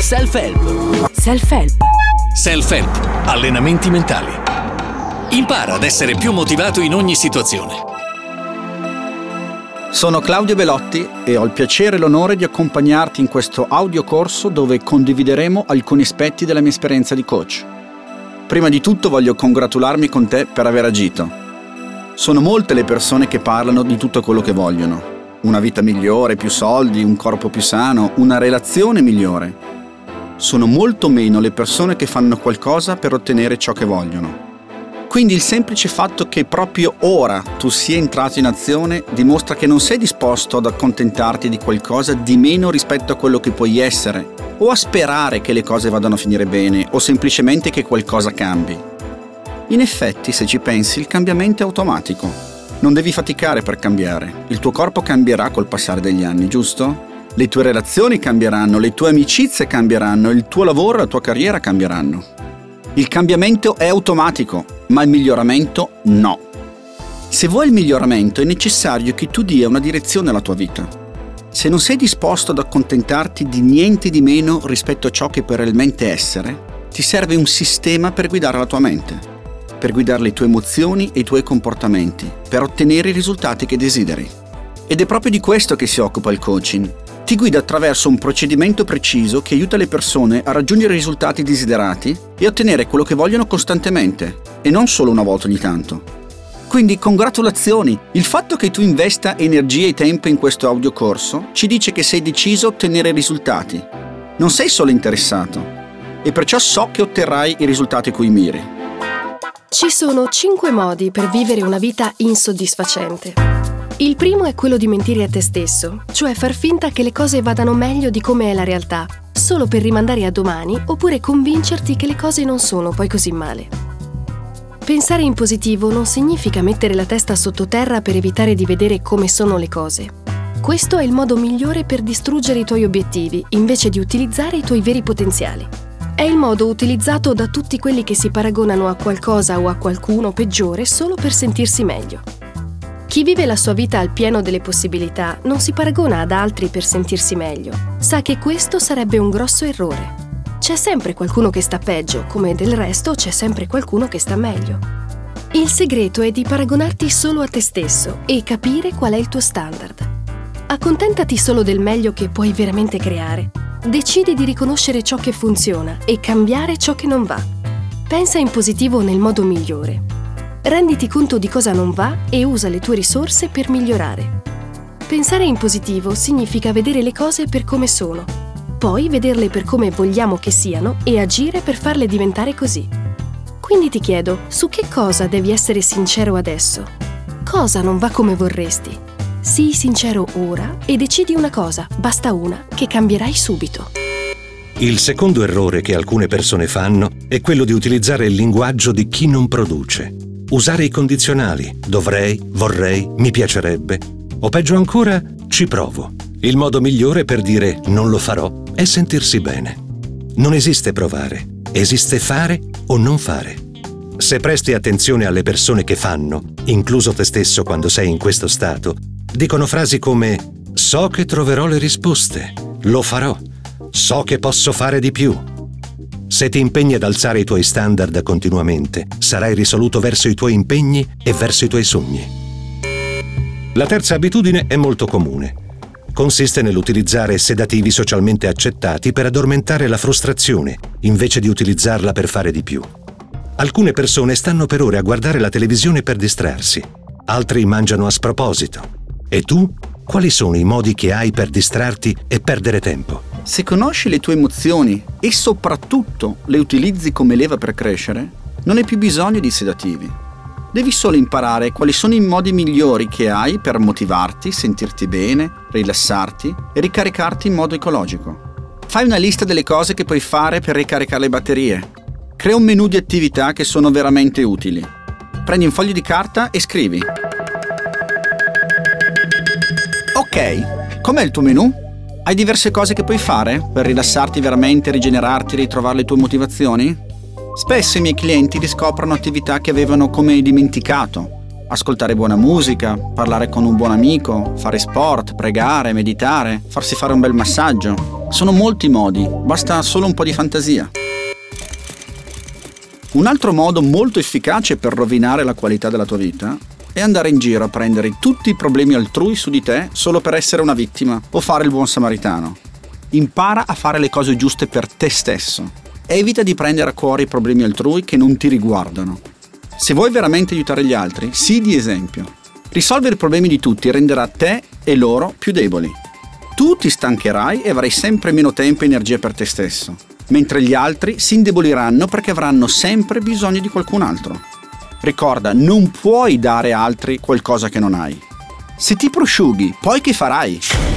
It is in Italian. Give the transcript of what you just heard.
Self-help. Self-help. Self-help. Allenamenti mentali. Impara ad essere più motivato in ogni situazione. Sono Claudio Belotti e ho il piacere e l'onore di accompagnarti in questo audiocorso dove condivideremo alcuni aspetti della mia esperienza di coach. Prima di tutto voglio congratularmi con te per aver agito. Sono molte le persone che parlano di tutto quello che vogliono. Una vita migliore, più soldi, un corpo più sano, una relazione migliore sono molto meno le persone che fanno qualcosa per ottenere ciò che vogliono. Quindi il semplice fatto che proprio ora tu sia entrato in azione dimostra che non sei disposto ad accontentarti di qualcosa di meno rispetto a quello che puoi essere, o a sperare che le cose vadano a finire bene, o semplicemente che qualcosa cambi. In effetti, se ci pensi, il cambiamento è automatico. Non devi faticare per cambiare. Il tuo corpo cambierà col passare degli anni, giusto? Le tue relazioni cambieranno, le tue amicizie cambieranno, il tuo lavoro la tua carriera cambieranno. Il cambiamento è automatico, ma il miglioramento no. Se vuoi il miglioramento è necessario che tu dia una direzione alla tua vita. Se non sei disposto ad accontentarti di niente di meno rispetto a ciò che puoi realmente essere, ti serve un sistema per guidare la tua mente, per guidare le tue emozioni e i tuoi comportamenti, per ottenere i risultati che desideri. Ed è proprio di questo che si occupa il coaching, ti guida attraverso un procedimento preciso che aiuta le persone a raggiungere i risultati desiderati e ottenere quello che vogliono costantemente, e non solo una volta ogni tanto. Quindi congratulazioni! Il fatto che tu investa energia e tempo in questo audiocorso ci dice che sei deciso a ottenere risultati. Non sei solo interessato, e perciò so che otterrai i risultati cui miri. Ci sono 5 modi per vivere una vita insoddisfacente. Il primo è quello di mentire a te stesso, cioè far finta che le cose vadano meglio di come è la realtà, solo per rimandare a domani oppure convincerti che le cose non sono poi così male. Pensare in positivo non significa mettere la testa sottoterra per evitare di vedere come sono le cose. Questo è il modo migliore per distruggere i tuoi obiettivi, invece di utilizzare i tuoi veri potenziali. È il modo utilizzato da tutti quelli che si paragonano a qualcosa o a qualcuno peggiore solo per sentirsi meglio. Chi vive la sua vita al pieno delle possibilità non si paragona ad altri per sentirsi meglio. Sa che questo sarebbe un grosso errore. C'è sempre qualcuno che sta peggio, come del resto c'è sempre qualcuno che sta meglio. Il segreto è di paragonarti solo a te stesso e capire qual è il tuo standard. Accontentati solo del meglio che puoi veramente creare. Decidi di riconoscere ciò che funziona e cambiare ciò che non va. Pensa in positivo nel modo migliore renditi conto di cosa non va e usa le tue risorse per migliorare. Pensare in positivo significa vedere le cose per come sono, poi vederle per come vogliamo che siano e agire per farle diventare così. Quindi ti chiedo, su che cosa devi essere sincero adesso? Cosa non va come vorresti? Sii sincero ora e decidi una cosa, basta una, che cambierai subito. Il secondo errore che alcune persone fanno è quello di utilizzare il linguaggio di chi non produce. Usare i condizionali dovrei, vorrei, mi piacerebbe o peggio ancora ci provo. Il modo migliore per dire non lo farò è sentirsi bene. Non esiste provare, esiste fare o non fare. Se presti attenzione alle persone che fanno, incluso te stesso quando sei in questo stato, dicono frasi come so che troverò le risposte, lo farò, so che posso fare di più, se ti impegni ad alzare i tuoi standard continuamente, sarai risoluto verso i tuoi impegni e verso i tuoi sogni. La terza abitudine è molto comune. Consiste nell'utilizzare sedativi socialmente accettati per addormentare la frustrazione, invece di utilizzarla per fare di più. Alcune persone stanno per ore a guardare la televisione per distrarsi, altri mangiano a sproposito. E tu? Quali sono i modi che hai per distrarti e perdere tempo? Se conosci le tue emozioni e soprattutto le utilizzi come leva per crescere, non hai più bisogno di sedativi. Devi solo imparare quali sono i modi migliori che hai per motivarti, sentirti bene, rilassarti e ricaricarti in modo ecologico. Fai una lista delle cose che puoi fare per ricaricare le batterie. Crea un menu di attività che sono veramente utili. Prendi un foglio di carta e scrivi. Ok, com'è il tuo menu? Hai diverse cose che puoi fare per rilassarti veramente, rigenerarti, ritrovare le tue motivazioni? Spesso i miei clienti riscoprono attività che avevano come dimenticato Ascoltare buona musica, parlare con un buon amico, fare sport, pregare, meditare, farsi fare un bel massaggio. Sono molti modi, basta solo un po' di fantasia. Un altro modo molto efficace per rovinare la qualità della tua vita è andare in giro a prendere tutti i problemi altrui su di te solo per essere una vittima o fare il buon samaritano. Impara a fare le cose giuste per te stesso. Evita di prendere a cuore i problemi altrui che non ti riguardano. Se vuoi veramente aiutare gli altri, sii di esempio. Risolvere i problemi di tutti renderà te e loro più deboli. Tu ti stancherai e avrai sempre meno tempo e energia per te stesso, mentre gli altri si indeboliranno perché avranno sempre bisogno di qualcun altro. Ricorda, non puoi dare a altri qualcosa che non hai. Se ti prosciughi, poi che farai?